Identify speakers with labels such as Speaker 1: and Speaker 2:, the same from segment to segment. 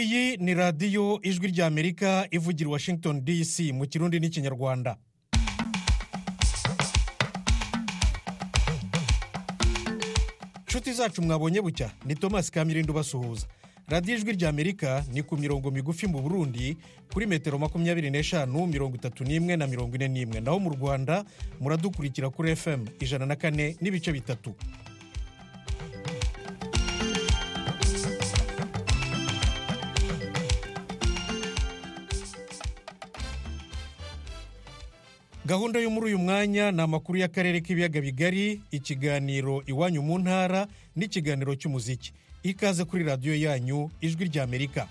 Speaker 1: iyi ni radiyo ijwi ry'amerika ivugira washington dc mu kirundi n'ikinyarwanda inshuti zacu mwabonye bucya? Ni thomas kamirindo basuhuza radiyo ijwi ry'amerika ni ku mirongo migufi mu burundi kuri metero makumyabiri n'eshanu mirongo itatu n'imwe na mirongo ine n'imwe. Naho mu rwanda muradukurikira kuri fm ijana na kane n'ibice bitatu. Gahunda yo muri uyu mwanya ni amakuru y'akarere k'ibiyaga bigari ikiganiro iwanyu mu ntara n'ikiganiro cy'umuziki. Ikaze kuri radiyo yanyu ijwi ry'amerika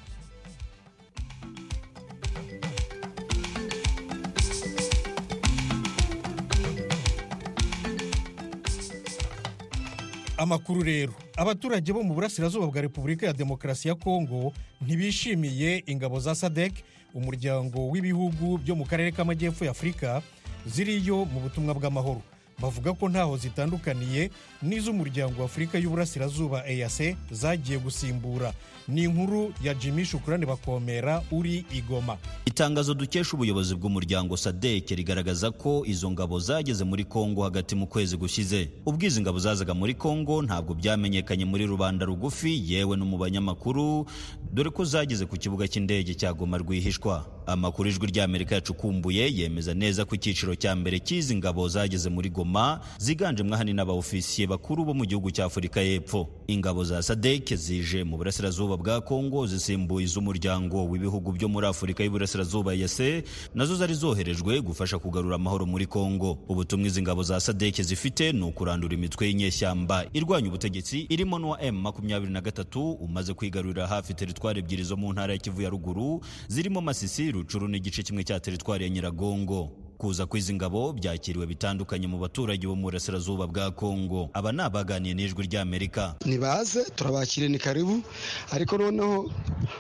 Speaker 1: amakuru rero. Abaturage bo mu burasirazuba bwa repubulika ya demokarasi ya kongo ntibishimiye ingabo za sadek umuryango w'ibihugu byo mu karere k'amajyepfo y'afurika ziriyo mu butumwa bw'amahoro. Bavuga ko ntaho zitandukaniye n'iz'umuryango wa afurika y'uburasirazuba eyase zagiye gusimbura. Ni inkuru ya jimmy shukurani bakomera uri igoma
Speaker 2: itangazo dukesha ubuyobozi bw'umuryango sadek rigaragaza ko izo ngabo zageze muri kongo hagati mu kwezi gushize. Ubwo izi ngabo zazaga muri kongo ntabwo byamenyekanye muri rubanda rugufi yewe no mu banyamakuru dore ko zageze ku kibuga cy'indege cya goma rwihishwa. Amakuru ijwi ry'amerika yacukumbuye yemeza neza ko icyiciro cya mbere cy'izi ngabo zageze muri goma ziganjemo ahanini n'abaofisiye bakuru bo mu gihugu cya afurika y'epfo. Ingabo za sadek zije mu burasirazuba bwa kongo zisimbuye iz'umuryango w'ibihugu byo muri afurika y'uburasirazuba yase na zo zari zoherejwe gufasha kugarura amahoro muri kongo ubutumwa izi ngabo za sadek zifite ni ukurandura imitwe y'inyeshyamba. Irwanya ubutegetsi irimo n'uwa m makumyabiri na gatatu umaze kwigarurira hafi teritwari ebyiri zo mu ntara ya kivu ya ruguru zirimo masisi rucuru n'igice kimwe cya teritwari ya nyiragongo. Kuza kw'izi ngabo byakiriwe bitandukanye mu baturage bo mu burasirazuba bwa kongo aba ni abaganiye n'ijwi ry'amerika
Speaker 3: nibaze turabakire ni karibu. Ariko noneho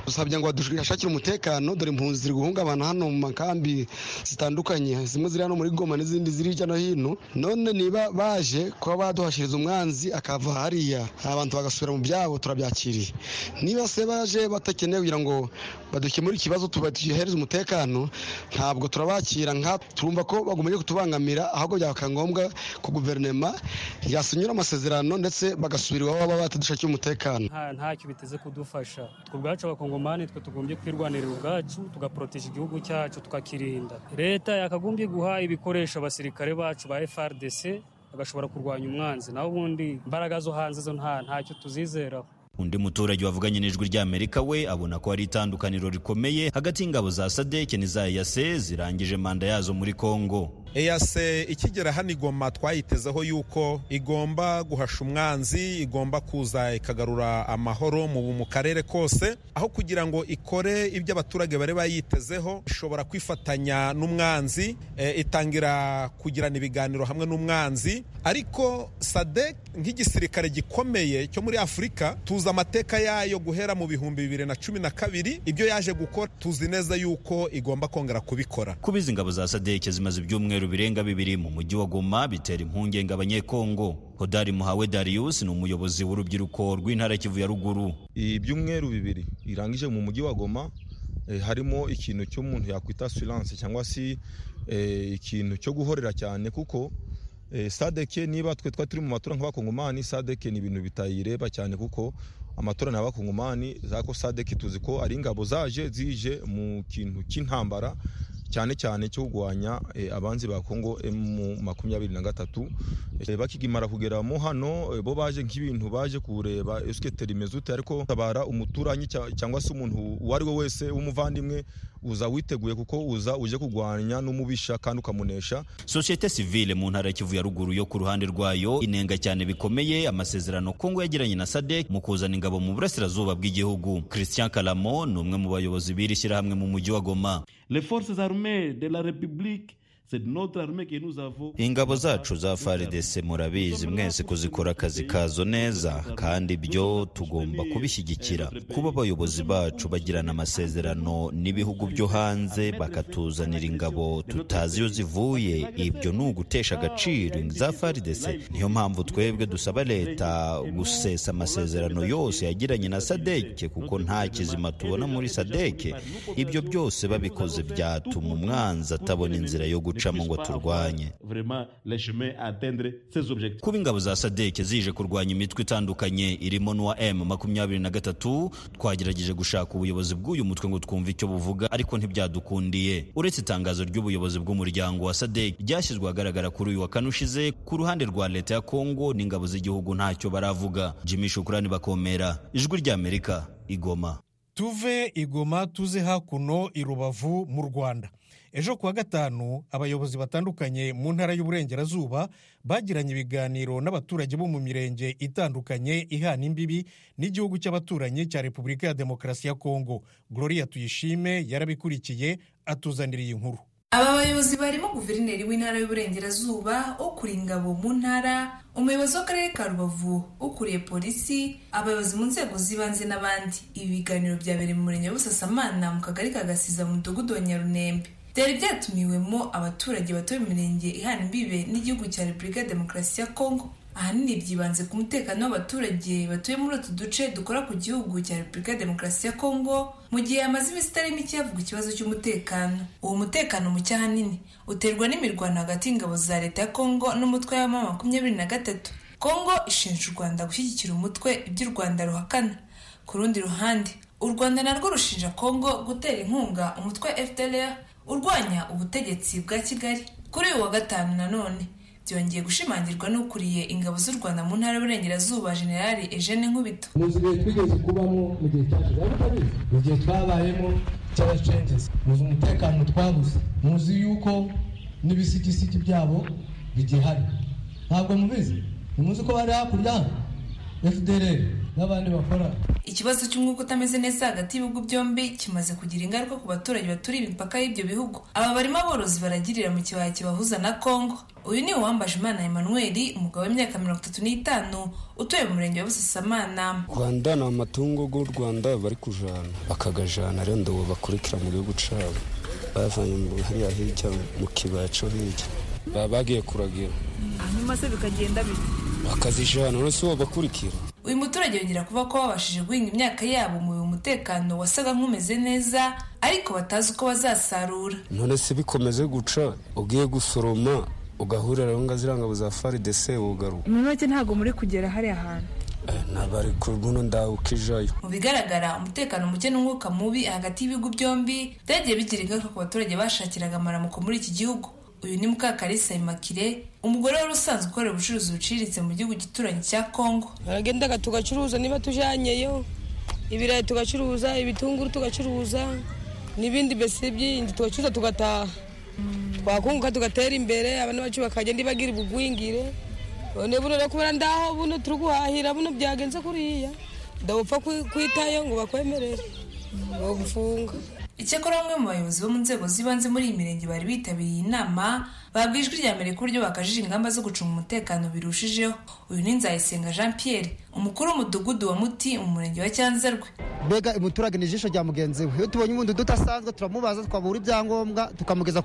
Speaker 3: dusabye ngo badushakire umutekano dore impunzi ziri guhungabana hano mu makambi zitandukanye. Zimwe ziri hano muri goma n'izindi ziri hirya no hino. None niba baje kuba baduhashiriza umwanzi akava hariya. Abantu bagasubira mu byabo turabyakiriye. Niba se baje batakeneye kugira ngo badukemure ikibazo tubahereze umutekano ntabwo turabakira. Nka turumva ko bagomeje kutubangamira ahubwo byaba ngombwa ko guverinoma yasinyura amasezerano ndetse bagasubira iwabo baba batadushakiye umutekano.
Speaker 4: Ntacyo biteze kudufasha. Twe ubwacu abakongomani twe tugombye kwirwanirira ubwacu tugaporoteje igihugu cyacu tukakirinda. Leta yakagombye guha ibikoresho abasirikare bacu ba frdc bagashobora kurwanya umwanzi. Naho ubundi imbaraga zo hanze zo ntacyo tuzizeraho.
Speaker 2: Undi muturage wavuganye n'ijwi ry'amerika we abona ko hari itandukaniro rikomeye hagati y'ingabo za sadek n'iza eyase zirangije manda yazo muri kongo
Speaker 5: eyase ikigera hano igoma twayitezeho yuko igomba guhasha umwanzi igomba kuza ikagarura amahoro mu karere kose aho kugira ngo ikore ibyo abaturage bari bayitezeho ishobora kwifatanya n'umwanzi e, itangira kugirana ibiganiro hamwe n'umwanzi. Ariko sadek nk'igisirikare gikomeye cyo muri afurika tuzi amateka yayo guhera mu bihumbi bibiri na cumi na kabiri ibyo yaje gukora tuzi neza yuko igomba kongera kubikora.
Speaker 2: Kuba izi ngabo za sadek zimaze ibyumweru birenga bibiri mu mujyi wa goma bitera impungenge abanyekongo. Hodari muhawe darius ni umuyobozi w'urubyiruko rw'intara kivu ya ruguru.
Speaker 6: Ibyumweru bibiri irangije mu mujyi wa goma eh, harimo ikintu cy'umuntu yakwita silence cyangwa se eh, ikintu cyo guhorera cyane kuko eh, sadeke niba twe twa turi mu matora nk'abakongomani sadeke ni ibintu bitayireba cyane kuko amatora ni abakongomani zako sadeke tuzi ko ari ingabo zaje zije mu kintu cy'intambara cyane cyane cyo kurwanya abanzi ba kongo emu makumyabiri na gatatu. Bakigimara kugeramo hano bo baje nk'ibintu baje kureba esikete rimeze ute ariko tabara umuturanyi cyangwa se umuntu uwo ari we wese w'umuvandimwe uza witeguye kuko uza uje kurwanya n'umubisha kandi ukamunesha.
Speaker 2: Sosiyete sivile mu ntara ya kivu ya ruguru yo ku ruhande rwayo inenga cyane bikomeye amasezerano kongo yagiranye na sadek mu kuzana ingabo mu burasirazuba bw'igihugu. Christian kalamo ni umwe mu bayobozi b'iri shyirahamwe mu mujyi wa goma.
Speaker 7: Les forces armées de la république
Speaker 2: ingabo zacu za faridese murabizi mwese ko zikora akazi kazo neza kandi ibyo tugomba kubishyigikira. Kuba abayobozi bacu bagirana amasezerano n'ibihugu byo hanze bakatuzanira ingabo tutazi iyo zivuye ibyo ni ugutesha agaciro za faridese niyo mpamvu twebwe dusaba leta gusesa amasezerano yose yagiranye na sadeke kuko nta kizima tubona muri sadeke ibyo byose babikoze byatuma umwanzi atabona inzira yo gucamo ngo turwanye. Kuba ingabo za sadeke zije kurwanya imitwe itandukanye irimo n'uwa m makumyabiri na gatatu twagerageje gushaka ubuyobozi bw'uyu mutwe ngo twumve icyo buvuga ariko ntibyadukundiye. Uretse itangazo ry'ubuyobozi bw'umuryango wa sadek ryashyizwe ahagaragara kuri uyu wa kane ushize ku ruhande rwa leta ya kongo n'ingabo z'igihugu ntacyo baravuga. Jimmy shukurani bakomera ijwi ry'amerika igoma.
Speaker 1: Tuve igoma tuze hakuno i rubavu mu rwanda. Ejo kuwa gatanu abayobozi batandukanye mu ntara y'uburengerazuba bagiranye ibiganiro n'abaturage bo mu mirenge itandukanye ihana imbibi n'igihugu cy'abaturanyi cya repubulika ya demokarasi ya kongo. Gloria tuyishime yarabikurikiye atuzanira iyi nkuru.
Speaker 7: Aba bayobozi barimo guverineri w'intara y'uburengerazuba ukuriye ingabo mu ntara umuyobozi w'akarere ka rubavu ukuriye polisi abayobozi mu nzego z'ibanze n'abandi. Ibi biganiro byabereye mu murenge wa busasamana mu kagari ka gasiza mu mudugudu wa nyarunembe byari byatumiwemo abaturage batuye mu mirenge ihana imbibe n'igihugu cya repubulika ya demokarasi ya kongo. Ahanini byibanze ku mutekano w'abaturage batuye muri utu duce dukora ku gihugu cya repubulika demokarasi ya kongo mu gihe hamaze iminsi itari mike havugwa ikibazo cy'umutekano. Uwo mutekano muke ahanini uterwa n'imirwano hagati y'ingabo za leta ya kongo n'umutwe w'amama makumyabiri na gatatu. Kongo ishinja u rwanda gushyigikira umutwe ibyo u rwanda ruhakana. Ku rundi ruhande u rwanda narwo rushinja kongo gutera inkunga umutwe fdr urwanya ubutegetsi bwa kigali. Kuri uyu wa gatanu nanone byongeye gushimangirwa n'ukuriye ingabo z'u rwanda mu ntara y'uburengerazuba generali eugene nkubito.
Speaker 8: Muzi ibihe twigeze kubamo mu gihe cyacu ariko utabizi mu gihe twabayemo cy'abacengezi muzi umutekano twabuze. Muzi yuko n'ibisigisigi byabo bigihari. Ntabwo mubizi? Ntimuzi ko bari hakurya? Fdr n'abandi bakora.
Speaker 7: Ikibazo cy'umwuka utameze neza hagati y'ibihugu byombi kimaze kugira ingaruka ku baturage baturiye imipaka y'ibyo bihugu. Aba barimo aborozi baragirira mu kibaya kibahuza na kongo uyu ni uwambaje imana emmanuel umugabo w'imyaka mirongo itatu n'itanu utuye mu murenge wa busasamana.
Speaker 3: Rwanda ni amatungo y'u rwanda bari kujana. Bakagajana rero ndo bakurikira mu gihugu cyabo bavanye mu hariya hirya mu kibaya cyo hirya. Baba bagiye kuragira.
Speaker 9: Hanyuma se bikagenda bite?
Speaker 3: Bakazijana uretse uwo bakurikira
Speaker 7: uyu muturage yongera kuvuga ko babashije guhinga imyaka yabo mu umutekano wasaga nk'umeze neza ariko batazi uko bazasarura.
Speaker 3: None se bikomeze guca? Ugiye gusoroma ugahurira aho ngaho ziriya ngabo za faridese wugaruka
Speaker 9: muri make ntabwo muri kugera hariya hantu.
Speaker 3: Ntabari ku buno ndawukijayo.
Speaker 7: Mu bigaragara umutekano muke n'umwuka mubi hagati y'ibihugu byombi byagiye bigira ingaruka ku baturage bashakiraga amaramuko muri iki gihugu. Uyu ni mukakarisa imakire umugore wari usanzwe ukorera ubucuruzi buciriritse mu gihugu gituranyi cya kongo
Speaker 10: baragendaga tugacuruza niba tujanyeyo ibirayi tugacuruza ibitunguru tugacuruza n'ibindi mbese byindi tugacuruza tugataha. Twakunguka tugatera imbere abana bacu bakagenda bagira ubugwingire none buno rero kubera ndaho buno turi guhahira buno byagenze kuriya. Ndabupfa kwitayo ngo bakwemerere. Ngo gufunga
Speaker 7: icyakora bamwe mu bayobozi bo mu nzego z'ibanze muri iyi mirenge bari bitabiriye inama babwa ijwi rya mbere ku buryo bakajije ingamba zo gucunga umutekano birushijeho. Uyu ni nzayisenga jean pierre umukuru w'umudugudu wa muti mu murenge wa cyanzarwe.
Speaker 11: Mbega umuturage ni ijisho rya mugenzi we? Iyo tubonye umuntu udasanzwe turamubaza twabura ibyangombwa tukamugeza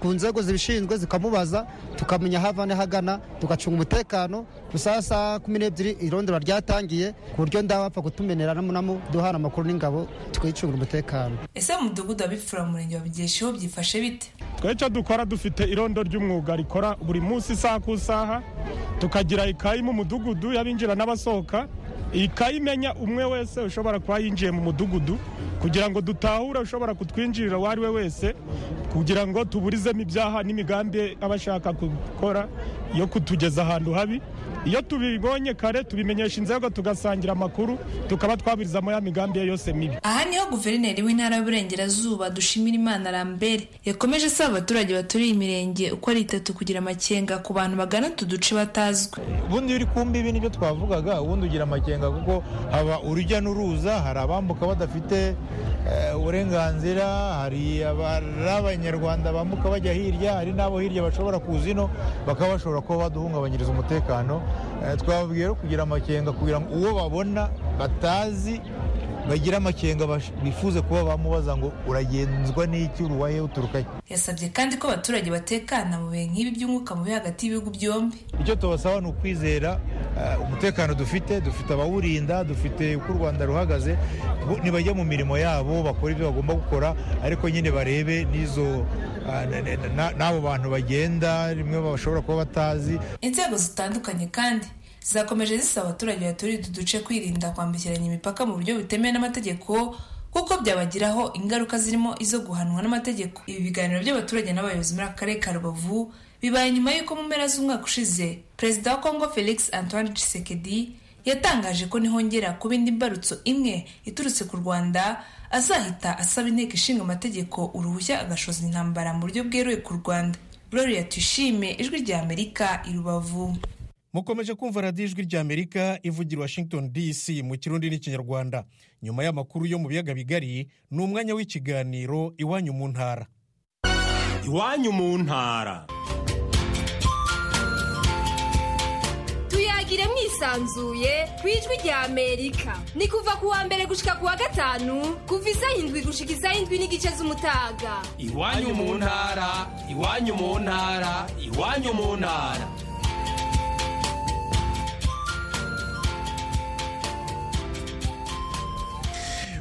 Speaker 11: ku nzego zibishinzwe zikamubaza tukamenya aho ava n'ahagana tugacunga umutekano. Gusa saa kumi n'ebyiri irondora ryatangiye ku buryo ndabapfa kutumenera duhana amakuru n'ingabo tukayicungira umutekano.
Speaker 7: Ese mu mudugudu wa bipfura mu murenge wa bigesheho byifashe bite?
Speaker 12: Twe icyo dukora dufite irondo ry'umwuga rikora buri munsi isaha ku isaha tukagira ikayi mu mudugudu y'abinjira n'abasohoka. Iyi kayi imenya umwe wese ushobora kuba yinjiye mu mudugudu kugira ngo dutahure ushobora kutwinjirira uwo ari we wese kugira ngo tuburizemo ibyaha n'imigambi aba ashaka gukora yo kutugeza ahantu habi. Iyo tubibonye kare tubimenyesha inzego tugasangira amakuru tukaba twaburizamo ya migambi ye yose mibi.
Speaker 7: Aha ni ho guverineri w'intara y'uburengerazuba dushimira imana rambere yakomeje asaba abaturage baturiye imirenge uko ari itatu kugira amakenga ku bantu bagana utu duce batazwi.
Speaker 13: Ubundi uri kumva ibi ni byo twavugaga ubundi ugira amakenga amakenga kuko haba urujya n'uruza hari abambuka badafite uburenganzira hari abanyarwanda bambuka bajya hirya hari n'abo hirya bashobora kuza ino bakaba bashobora kuba baduhungabanyiriza umutekano. Twababwiye rero kugira amakenga kugira ngo uwo babona batazi bagira amakenga bifuze kuba bamubaza ngo uragenzwa n'iki uruwaye uturukahe
Speaker 7: yasabye kandi ko abaturage batekana mu bihe nk'ibi by'umwuka mubi hagati y'ibihugu byombi.
Speaker 13: Icyo tubasaba ni ukwizera umutekano dufite dufite abawurinda dufite uko u rwanda ruhagaze ntibajya mu mirimo yabo bakora ibyo bagomba gukora ariko nyine barebe n'izo n'abo bantu bagenda rimwe bashobora kuba batazi.
Speaker 7: Inzego zitandukanye kandi zakomeje zisaba abaturage baturiye utu duce kwirinda kwambukiranya imipaka mu buryo butemewe n'amategeko kuko byabagiraho ingaruka zirimo izo guhanwa n'amategeko. Ibi biganiro by'abaturage n'abayobozi muri aka karere ka rubavu bibaye nyuma y'uko mu mpera z'umwaka ushize perezida wa kongo felix antoine tshisekedi yatangaje ko nihongera kuba indi mbarutso imwe iturutse ku rwanda azahita asaba inteko ishinga amategeko uruhushya agashoza intambara mu buryo bweruye ku rwanda. Gloria tuyishime ijwi rya amerika i rubavu.
Speaker 14: Mukomeje kumva radiyo ijwi ry'amerika ivugira washington dc mu kirundi n'ikinyarwanda nyuma y'amakuru yo mu biyaga bigari ni umwanya w'ikiganiro iwanyu mu ntara.
Speaker 15: Iwanyu mu ntara.
Speaker 16: Tuyagire mwisanzuye ku ijwi rya amerika. Ni kuva ku wa mbere gushika ku wa gatanu kuva isaha indwi gushika isaha indwi n'igice z'umutaga.
Speaker 15: Iwanyu mu ntara iwanyu mu ntara iwanyu mu ntara.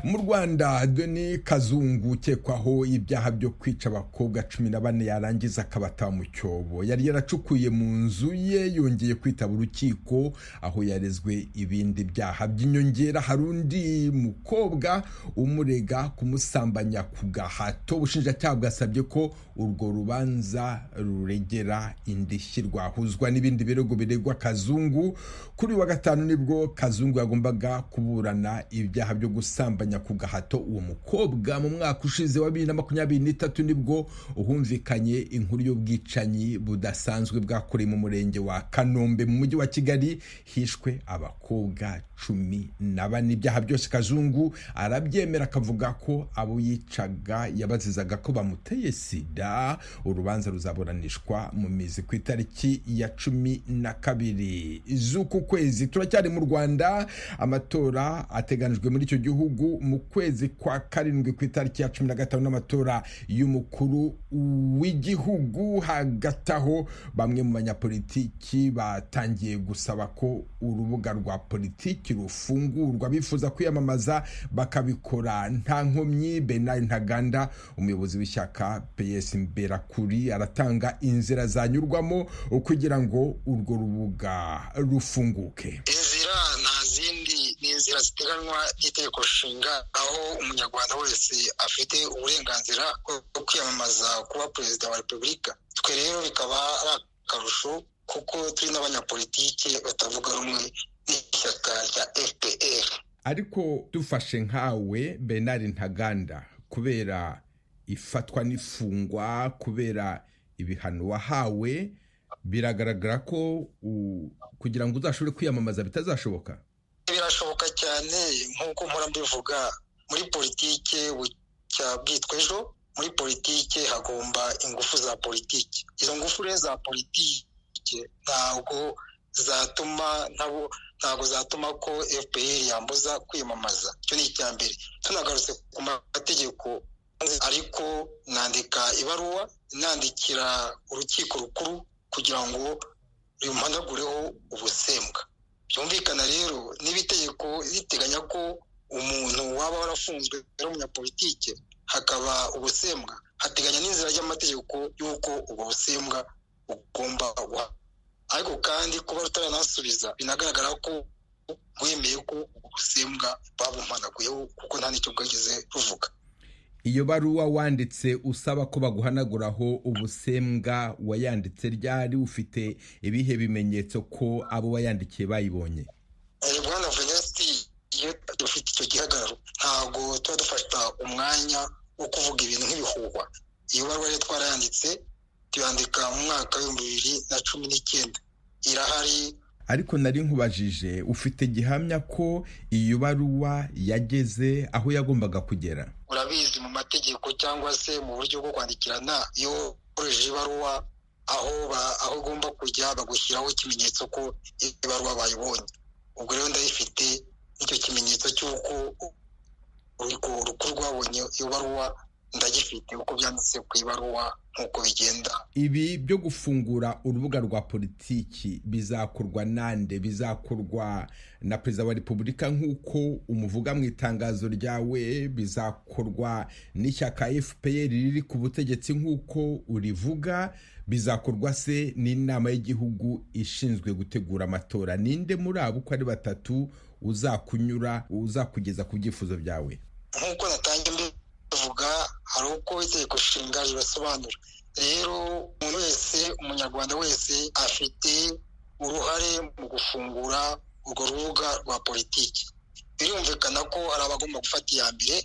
Speaker 14: Mu rwanda deni kazungu ukekwaho ibyaha byo kwica abakobwa cumi na bane yarangiza akabata mu cyobo. Yari yaracukuye mu nzu ye yongeye kwitaba urukiko aho yarezwe ibindi byaha by'inyongera. Hari undi mukobwa umurega kumusambanya ku gahato. Ubushinjacyaha bwasabye ko urwo rubanza ruregera indishyi rwahuzwa n'ibindi birego biregwa kazungu. Kuri wa gatanu ni bwo kazungu yagombaga kuburana ibyaha byo gusambanya ku gahato uwo mukobwa mu mwaka ushize wa bibiri na makumyabiri n'itatu ni bwo uhumvikanye inkuru y'ubwicanyi budasanzwe bwakorewe mu murenge wa kanombe mu mujyi wa kigali hishwe abakobwa cumi na bane. Ibyaha byose kazungu arabyemera akavuga ko abo yicaga yabazizaga ko bamuteye sida urubanza ruzaburanishwa mu mizi ku itariki ya cumi na kabiri. Z'uku kwezi turacyari mu rwanda amatora ateganijwe muri icyo gihugu mu kwezi kwa karindwi ku itariki ya cumi na gatanu n'amatora y'umukuru w'igihugu hagati aho bamwe mu banyapolitiki batangiye gusaba ko urubuga rwa politiki rufungurwa. Bifuza kwiyamamaza bakabikora. Nta nkomyi benari ntaganda umuyobozi w'ishyaka ps mberakuri aratanga inzira zanyurwamo kugira ngo urwo rubuga rufunguke.
Speaker 17: Inzira nta zindi ni inzira ziteganywa n'itegeko nshinga aho umunyarwanda wese afite uburenganzira bwo kwiyamamaza kuba perezida wa repubulika. Twe rero bikaba ari akarusho kuko turi n'abanyapolitike batavuga rumwe n'ishyaka rya fpr
Speaker 14: ariko dufashe nkawe benari ntaganda kubera ifatwa n'ifungwa kubera ibihano wahawe biragaragara ko kugira ngo uzashobore kwiyamamaza bitazashoboka.
Speaker 17: Birashoboka cyane nk'uko mpora mbivuga muri politike bucya bwitwa ejo muri politike hagomba ingufu za politiki izo ngufu rero za politiki ntabwo zatuma ntabwo zatuma ko fpr yambuza kwiyamamaza. Icyo ni icya mbere. Tunagarutse ku mategeko ariko nandika ibaruwa nandikira urukiko rukuru kugira ngo rimpanagureho ubusembwa. Byumvikana rero niba itegeko riteganya ko umuntu waba warafunzwe ari umunyapolitike hakaba ubusembwa. Hateganya n'inzira y'amategeko y'uko ubwo busembwa bugomba guha. Ariko kandi kuba rutaranasubiza binagaragara ko wemeye ko ubwo busembwa babumpanaguyeho kuko nta n'icyo bwagize ruvuga.
Speaker 14: Iyo baruwa wanditse usaba ko baguhanaguraho ubusembwa wayanditse ryari ufite ibihe bimenyetso ko abo wayandikiye bayibonye?
Speaker 17: Bwana venesiti iyo dufite icyo gihagararo ntabwo tuba dufata umwanya wo kuvuga ibintu nk'ibihuhwa. Iyo baruwa rero twarayanditse tuyandika mu mwaka w'ibihumbi bibiri na cumi n'icyenda. Irahari.
Speaker 14: Ariko nari nkubajije ufite gihamya ko iyo baruwa yageze aho yagombaga kugera?
Speaker 17: Urabizi mu mategeko cyangwa se mu buryo bwo kwandikirana iyo ukoresheje ibaruwa aho aho ugomba kujya bagushyiraho ikimenyetso ko ibaruwa bayibonye. Ubwo rero ndayifite icyo kimenyetso cy'uko urukuru rwabonye iyo baruwa ndagifite uko byanditse ku ibaruwa nk'uko bigenda.
Speaker 14: Ibi byo gufungura urubuga rwa politiki bizakorwa nande? Bizakorwa na perezida wa repubulika nk'uko umuvuga mu itangazo ryawe? Bizakorwa n'ishyaka fpr riri ku butegetsi nk'uko urivuga? Bizakorwa se n'inama y'igihugu ishinzwe gutegura amatora? Ninde muri abo uko ari batatu uzakunyura uzakugeza ku byifuzo byawe?
Speaker 17: Nk'uko hari uko itegeko nshinga ribasobanura rero umuntu wese umunyarwanda wese afite uruhare mu gufungura urwo rubuga rwa politiki. Birumvikana ko hari abagomba gufata iya mbere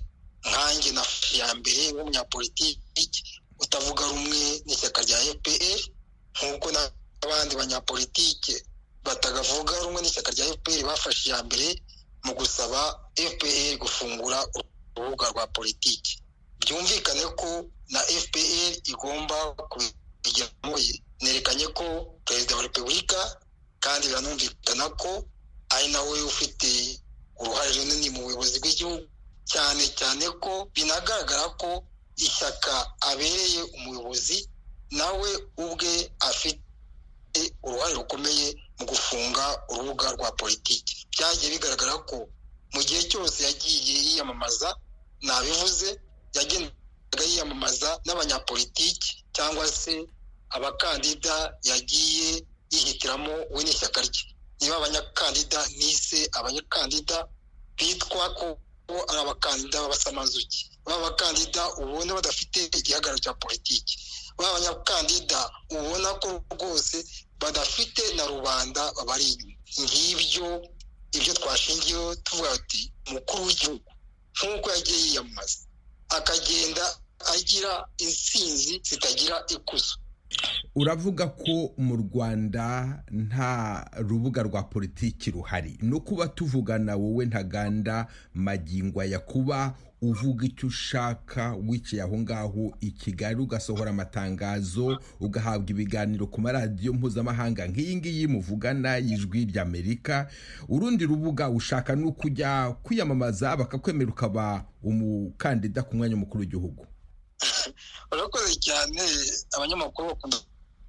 Speaker 17: nkanjye na iya mbere w'umunyapolitiki utavuga rumwe n'ishyaka rya fpr nk'uko n'abandi banyapolitike batagavuga rumwe n'ishyaka rya fpr bafashe iya mbere mu gusaba fpr gufungura urubuga rwa politiki. Byumvikane ko na fpr igomba kubigiramo nerekanye ko perezida wa repubulika kandi biranumvikana ko ari nawe ufite uruhare runini mu buyobozi bw'igihugu. Cyane cyane ko binagaragara ko ishyaka abereye umuyobozi nawe ubwe afite uruhare rukomeye mu gufunga urubuga rwa politiki. Byagiye bigaragara ko mu gihe cyose yagiye yiyamamaza nabivuze yagendaga yiyamamaza n'abanyapolitiki cyangwa se abakandida yagiye yihitiramo we n'ishyaka rye. Niba abanyakandida nise abanyakandida bitwa ko ari abakandida b'abasamazuki baba abakandida ubona badafite igihagararo cya politiki. Baba abanyakandida ubona ko rwose badafite na rubanda babari inyuma. Ngibyo ibyo twashingiyeho tuvuga ati umukuru w'igihugu. Nk'uko yagiye yiyamamaza. Akagenda agira insinzi zitagira ikuzo.
Speaker 14: Uravuga ko mu rwanda nta rubuga rwa politiki ruhari. No kuba tuvugana wowe ntaganda magingo ya kuba uvuga icyo ushaka wicaye aho ngaho i kigali ugasohora amatangazo ugahabwa ibiganiro ku maradiyo mpuzamahanga. Nk'iyi ngiyi muvugana y'ijwi ry'amerika urundi rubuga ushaka ni ukujya kwiyamamaza bakakwemera ukaba umukandida ku mwanya w'umukuru w'igihugu.
Speaker 17: Urakoze cyane abanyamakuru bakunda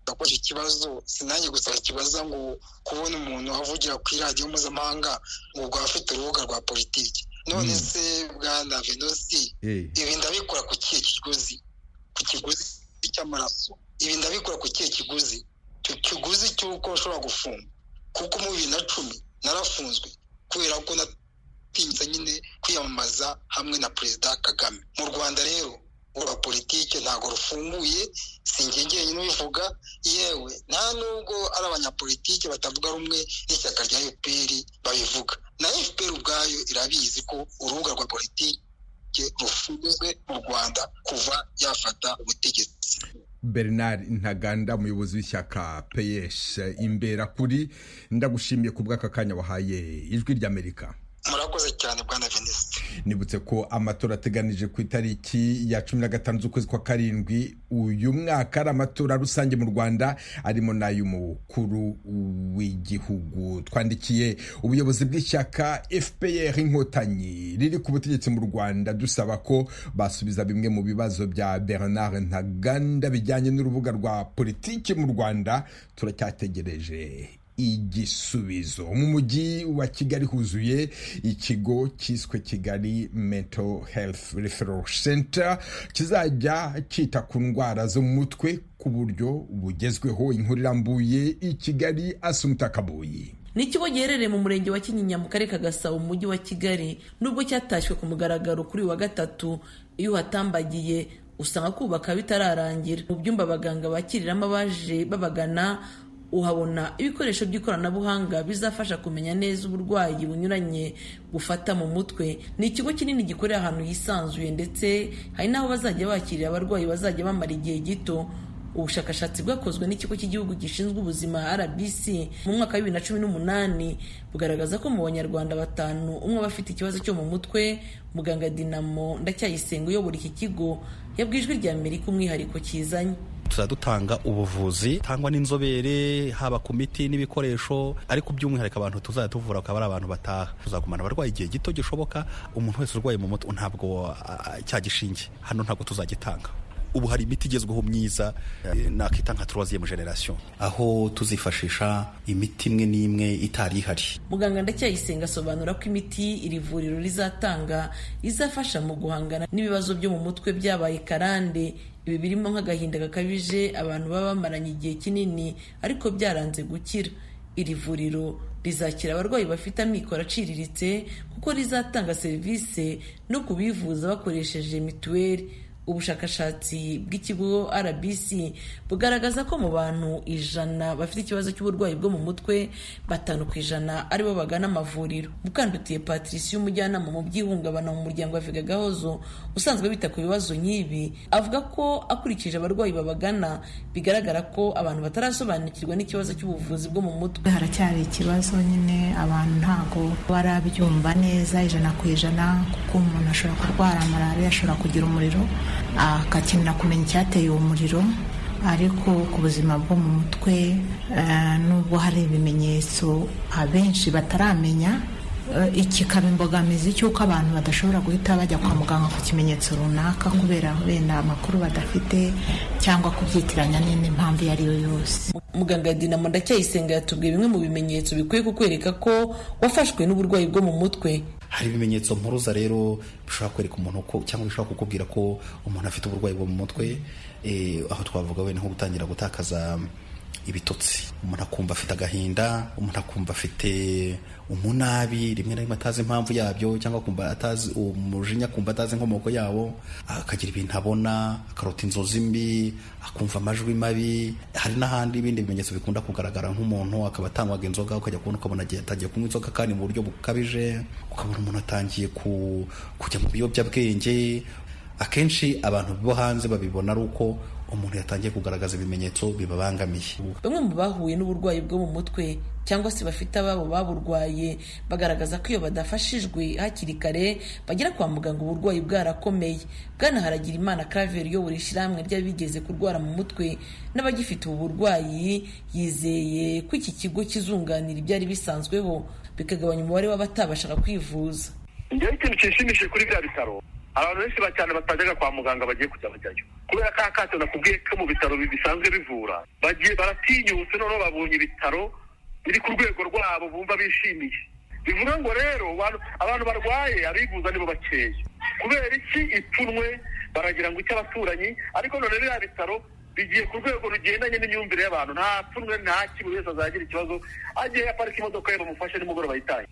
Speaker 17: gukoresha ikibazo sinange gusa ikibaza ngo kubona umuntu avugira ku iradiyo mpuzamahanga ngo ubwo afite urubuga rwa politiki. None se bwana venosi ibi ndabikora ku kihe kiguzi? Ku kiguzi cy'amaraso. Ibi ndabikora ku kihe kiguzi? Icyo kiguzi cy'uko ushobora gufunga kuko mu bibiri na cumi narafunzwe kubera ko natinyutse nyine kwiyamamaza hamwe na perezida kagame. Mu rwanda rero rwa politiki ntabwo rufunguye sinjye njyenyine ubivuga. Yewe nta nubwo ari abanyapolitiki batavuga rumwe n'ishyaka rya fpr babivuga. Na fpr ubwayo irabizi ko urubuga rwa politiki rufunzwe mu rwanda kuva yafata ubutegetsi.
Speaker 14: Bernard ntaganda umuyobozi w'ishyaka peyes imbera kuri. Ndagushimiye ku bw'aka kanya wahaye ijwi ry'amerika.
Speaker 17: Murakoze cyane bwana venise
Speaker 14: nibutse ko amatora ateganije ku itariki ya cumi na gatanu z'ukwezi kwa karindwi uyu mwaka ari amatora rusange mu rwanda arimo n'ay'umukuru w'igihugu. Twandikiye ubuyobozi bw'ishyaka fpr inkotanyi. Riri ku butegetsi mu rwanda dusaba ko basubiza bimwe mu bibazo bya bernard ntaganda bijyanye n'urubuga rwa politiki mu rwanda turacyategereje. Igisubizo. Mu mujyi wa kigali huzuye ikigo cyiswe kigali mental health referral center kizajya cyita ku ndwara zo mu mutwe ku buryo bugezweho. Inkuru irambuye i kigali asumuta kabuyi.
Speaker 18: Ni ikigo giherereye mu murenge wa kinyinya mu karere ka gasabo mu mujyi wa kigali. Nubwo cyatashywe ku mugaragaro kuri wa gatatu iyo uhatambagiye usanga kubaka bitararangira. Mu byumba abaganga bakiriramo abaje babagana uhabona ibikoresho by'ikoranabuhanga bizafasha kumenya neza uburwayi bunyuranye bufata mu mutwe. Ni ikigo kinini gikorera ahantu hisanzuye ndetse hari n'aho bazajya bakirira abarwayi bazajya bamara igihe gito. Ubushakashatsi bwakozwe n'ikigo cy'igihugu gishinzwe ubuzima rbc mu mwaka wa bibiri na cumi n'umunani bugaragaza ko mu banyarwanda batanu umwe aba afite ikibazo cyo mu mutwe muganga dinamo ndacyayisenga uyobora iki kigo yabwiye ijwi rya amerika umwihariko kizanye.
Speaker 19: Tuzajya dutanga ubuvuzi tangwa n'inzobere haba ku miti n'ibikoresho ariko by'umwihariko abantu tuzajya tuvura bakaba ari abantu bataha. Tuzagumana abarwayi igihe gito gishoboka umuntu wese urwaye mu mutwe ntabwo cya gishinge. Hano ntabwo tuzagitanga. Ubu hari imiti igezweho myiza nakita nka troisième generation aho tuzifashisha imiti imwe n'imwe itari ihari
Speaker 18: muganga ndacyayisenga asobanura ko imiti iri vuriro rizatanga izafasha mu guhangana n'ibibazo byo mu mutwe byabaye karande. Ibi birimo nk'agahinda gakabije abantu baba bamaranye igihe kinini ariko byaranze gukira. Iri vuriro rizakira abarwayi bafite amikoro aciriritse kuko rizatanga serivisi no kubivuza bakoresheje mituweli. Ubushakashatsi bw'ikigo rbc bugaragaza ko mu bantu ijana bafite ikibazo cy'uburwayi bwo mu mutwe batanu ku ijana ari bo bagana amavuriro. Mukandutiye patricia umujyanama mu by'ihungabana mu muryango wa vega gahozo usanzwe bita ku bibazo nk'ibi avuga ko akurikije abarwayi babagana bigaragara ko abantu batarasobanukirwa n'ikibazo cy'ubuvuzi bwo mu mutwe.
Speaker 20: Haracyari ikibazo nyine abantu ntabwo barabyumva neza ijana ku ijana kuko umuntu ashobora kurwara malariya ashobora kugira umuriro. Agakenera kumenya icyateye uwo muriro ariko ku buzima bwo mu mutwe nubwo hari ibimenyetso abenshi bataramenya kikaba imbogamizi cy'uko abantu badashobora guhita bajya kwa muganga ku kimenyetso runaka kubera wenda amakuru badafite cyangwa kubyitiranya n'indi mpamvu iyo ari yo yose.
Speaker 18: Muganga dinamo ndacyayisenga yatubwiye bimwe mu bimenyetso bikwiye kukwereka ko wafashwe n'uburwayi bwo mu mutwe.
Speaker 19: Hari ibimenyetso mpuruza rero bishobora kwereka umuntu ko cyangwa bishobora kukubwira ko umuntu afite uburwayi bwo mu mutwe aho twavuga wenda nko gutangira gutakaza ibitotsi. Umuntu akumva afite agahinda umuntu akumva afite umunabi rimwe na rimwe atazi impamvu yabyo cyangwa akumva atazi umujinya akumva atazi inkomoko yawo akagira ibintu abona akarota inzozi mbi akumva amajwi mabi. Hari n'ahandi ibindi bimenyetso bikunda kugaragara nk'umuntu akaba atangwaga inzoga ukajya kubona ukabona atangiye kunywa inzoga kandi mu buryo bukabije ukabona umuntu atangiye kujya mu biyobyabwenge. Akenshi abantu bo hanze babibona ari uko umuntu yatangiye kugaragaza ibimenyetso bibabangamiye.
Speaker 18: Bamwe mu bahuye n'uburwayi bwo mu mutwe cyangwa se bafite ababo baburwaye bagaragaza ko iyo badafashijwe hakiri kare bagera kwa muganga uburwayi bwarakomeye. Bwana haragira imana claver uyobora ishyirahamwe ry'abigeze kurwara mu mutwe n'abagifite ubu burwayi yizeye ko iki kigo kizunganira ibyari bisanzweho bikagabanya umubare w'abatabashaga kwivuza.
Speaker 21: Njyewe ikintu kinshimishije kuri bya bitaro. Abantu benshi cyane batajyaga kwa muganga bagiye kujya bajyayo. Kubera ko akato nakubwiye ko mu bitaro bisanzwe bivura bagiye baratinyutse noneho babonye ibitaro biri ku rwego rwabo bumva bishimiye. Bivuga ngo rero abantu barwaye abivuza nibo bakeya kubera iki? Ipfunwe baragira ngo icy'abaturanyi ariko none biriya bitaro bigiye ku rwego rugendanye n'imyumvire y'abantu. Nta pfunwe nta wese azagira ikibazo agiye aparika imodoka ye bamufashe nimugoroba yitaye.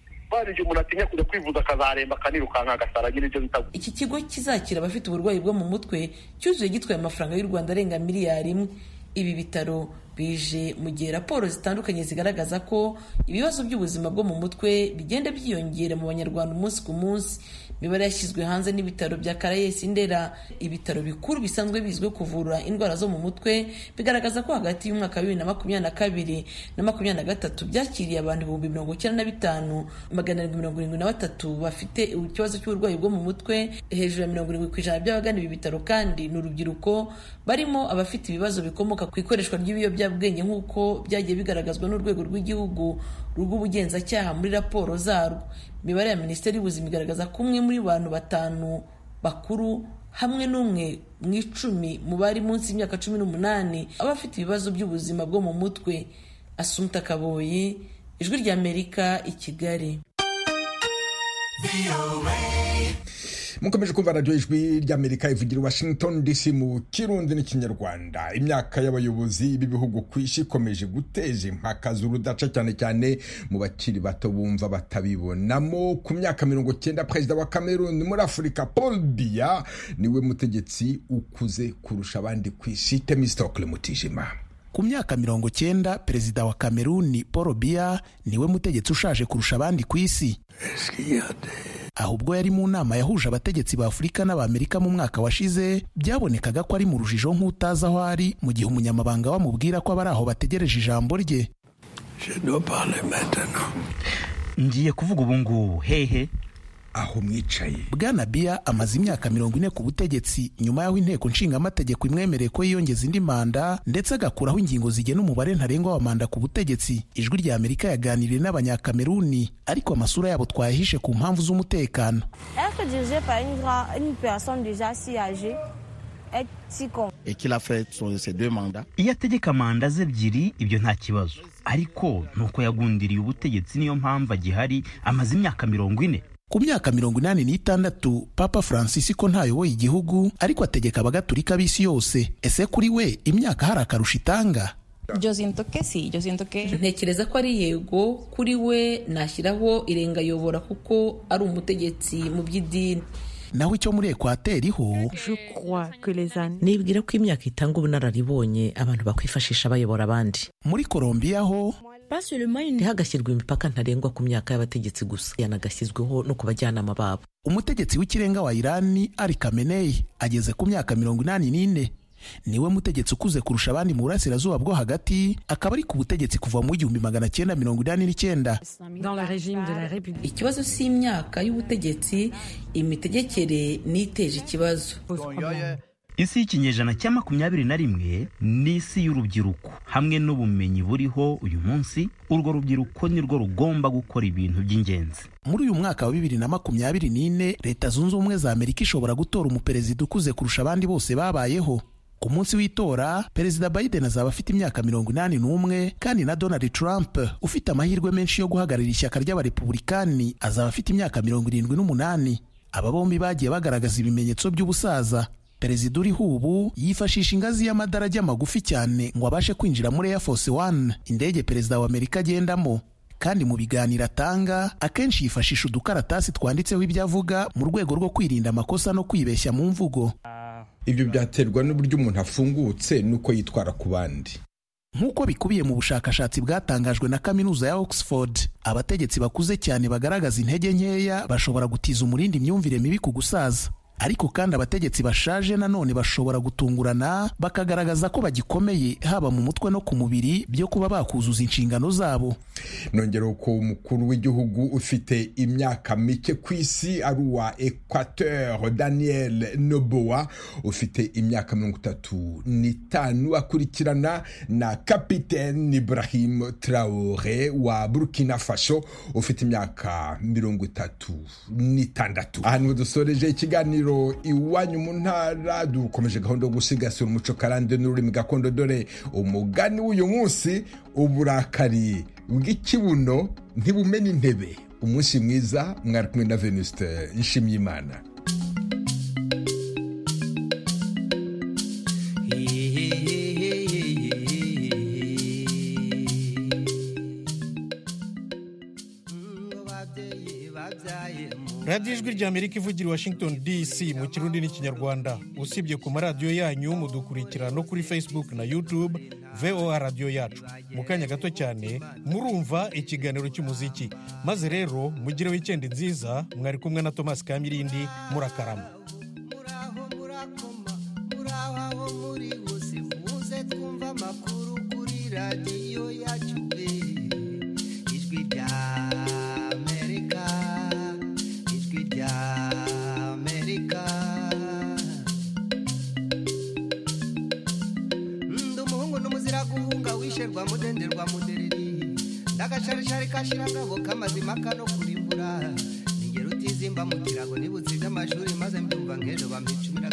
Speaker 21: Igihe umuntu atinya kujya kwivuza akazaremba akanirukanka agasara agira ibyo bita
Speaker 18: iki kigo kizakira abafite uburwayi bwo mu mutwe cyuzuye gitwaye amafaranga y'u rwanda arenga miliyari imwe. Ibi bitaro bije mu gihe raporo zitandukanye zigaragaza ko ibibazo by'ubuzima bwo mu mutwe bigenda byiyongera mu banyarwanda umunsi ku munsi. Imibare yashyizwe hanze n'ibitaro bya karayesi ndera ibitaro bikuru bisanzwe bizwiho kuvura indwara zo mu mutwe bigaragaza ko hagati y'umwaka wa bibiri na makumyabiri na kabiri na makumyabiri na gatatu byakiriye abantu ibihumbi mirongo icyenda na bitanu magana arindwi mirongo irindwi na batatu bafite ikibazo cy'uburwayi bwo mu mutwe hejuru ya mirongo irindwi ku ijana by'abagana ibi bitaro kandi ni urubyiruko barimo abafite ibibazo bikomoka ku ikoreshwa ry'ibiyobyabwenge nk'uko byagiye bigaragazwa n'urwego rw'igihugu rw'ubugenzacyaha muri raporo zarwo. Imibare ya minisiteri y'ubuzima igaragaza ko umwe muri bantu batanu bakuru hamwe n'umwe mu icumi mu bari munsi y'imyaka cumi n'umunani aba afite ibibazo by'ubuzima bwo mu mutwe. Asumta kaboyi ijwi ry'amerika i kigali.
Speaker 14: Mukomeje kumva radiyo ijwi ry'amerika ivugira washington dc mu kirundi n'ikinyarwanda. Imyaka y'abayobozi b'ibihugu ku isi ikomeje guteza impaka z'urudaca cyane cyane mu bakiri bato bumva batabibonamo. Ku myaka mirongo cyenda perezida wa cameroon muri afurika paul biya ni we mutegetsi ukuze kurusha abandi ku isi. Temistokle mutijima.
Speaker 22: Ku myaka mirongo cyenda perezida wa kameruni paul biya ni we mutegetsi ushaje kurusha abandi ku isi. Ahubwo yari mu nama yahuje abategetsi ba afurika n'abamerika mu mwaka washize byabonekaga ko ari mu rujijo nk'utazi aho ari mu gihe umunyamabanga bamubwira ko abari aho bategereje ijambo rye.
Speaker 23: Ngiye kuvuga ubu ngubu hehe.
Speaker 14: Aho mwicaye.
Speaker 22: Bwana biya amaze imyaka mirongo ine ku butegetsi nyuma y'aho inteko nshingamategeko imwemereye ko yiyongeza indi manda ndetse agakuraho ingingo zigena umubare ntarengwa wa manda ku butegetsi. Ijwi rya amerika yaganiriye n'abanyakameruni ariko amasura yabo twayahishe ku mpamvu z'umutekano.
Speaker 23: Iyo ategeka manda ze ebyiri ibyo nta kibazo. Ariko ni uko yagundiriye ubutegetsi niyo mpamvu agihari amaze imyaka mirongo ine
Speaker 22: ku myaka mirongo inani n'itandatu papa francis ko ntayoboye igihugu ariko ategeka abagatulika b'isi yose. Ese kuri we imyaka hari akarusho itanga?
Speaker 18: Ntekereza ko ari yego kuri we nashyiraho irengayobora kuko ari umutegetsi mu by'idini.
Speaker 22: Naho icyo muri ekwateri ho
Speaker 24: nibwira ko imyaka itanga ubunararibonye abantu bakwifashisha bayobora abandi.
Speaker 22: Muri kolombiya ho?
Speaker 24: Ntihagashyirwe imipaka ntarengwa ku myaka y'abategetsi gusa. Yanagashyizweho no ku bajyanama babo.
Speaker 22: Umutegetsi w'ikirenga wa irani ari kameneyi ageze ku myaka mirongo inani n'ine. Ni we mutegetsi ukuze kurusha abandi mu burasirazuba bwo hagati akaba ari ku butegetsi kuva mu igihumbi magana cyenda mirongo inani n'icyenda.
Speaker 18: Ikibazo si imyaka y'ubutegetsi imitegekere n'iteje ikibazo.
Speaker 23: Isi y'ikinyejana cya makumyabiri na rimwe ni isi y'urubyiruko. Hamwe n'ubumenyi buriho uyu munsi urwo rubyiruko nirwo rugomba gukora ibintu by'ingenzi.
Speaker 22: Muri uyu mwaka wa bibiri na makumyabiri n'ine leta zunze ubumwe za amerika ishobora gutora umuperezida ukuze kurusha abandi bose babayeho. Ku munsi w'itora perezida biden azaba afite imyaka mirongo inani n'umwe kandi na donald trump ufite amahirwe menshi yo guhagararira ishyaka ry'abarepubulikani azaba afite imyaka mirongo irindwi n'umunani. Aba bombi bagiye bagaragaza ibimenyetso by'ubusaza. Perezida uriho ubu yifashisha ingazi y'amadarajya magufi cyane ngo abashe kwinjira muri air force one. Indege perezida wa amerika agendamo. Kandi mu biganiro atanga akenshi yifashisha udukaratasi twanditseho ibyo avuga mu rwego rwo kwirinda amakosa no kwibeshya mu mvugo.
Speaker 14: Ibyo byaterwa n'uburyo umuntu afungutse n'uko yitwara ku bandi.
Speaker 22: Nk'uko bikubiye mu bushakashatsi bwatangajwe na kaminuza ya oxford abategetsi bakuze cyane bagaragaza intege nkeya bashobora gutiza umurindi imyumvire mibi ku gusaza. Ariko kandi abategetsi bashaje nanone bashobora gutungurana bakagaragaza ko bagikomeye haba mu mutwe no ku mubiri byo kuba bakuzuza inshingano zabo.
Speaker 14: Nongera ko umukuru w'igihugu ufite imyaka mike ku isi ari uwa equateur daniel noboa ufite imyaka mirongo itatu n'itanu akurikirana na kapitene ibrahim traore wa burkina faso ufite imyaka mirongo itatu n'itandatu. Aha ni ho dusoreje ikiganiro. Iwanyu mu ntara dukomeje gahunda yo gusigasira umuco karande n'ururimi gakondo dore umugani w'uyu munsi uburakari bw'ikibuno ntibumena intebe. Umunsi mwiza mwari kumwe na venuste nshimyimana.
Speaker 1: Radiyo ijwi rya amerika ivugira i washington dc mu kirundi n'ikinyarwanda usibye ku maradiyo yanyu mudukurikira no kuri facebook na youtube voa radiyo yacu. Mu kanya gato cyane murumva ikiganiro cy'umuziki. Maze rero mugire wikendi nziza mwari kumwe na thomas kamirindi murakarama.
Speaker 25: Radiyo yacu. Wisherwa mudenderwa mudereri ndagasharishari kashira ngabo k'amazima kano kurimbura ningero utizimba mu kirago nibutse iby'amashuri maze mbyumva nk'ejo bampicumira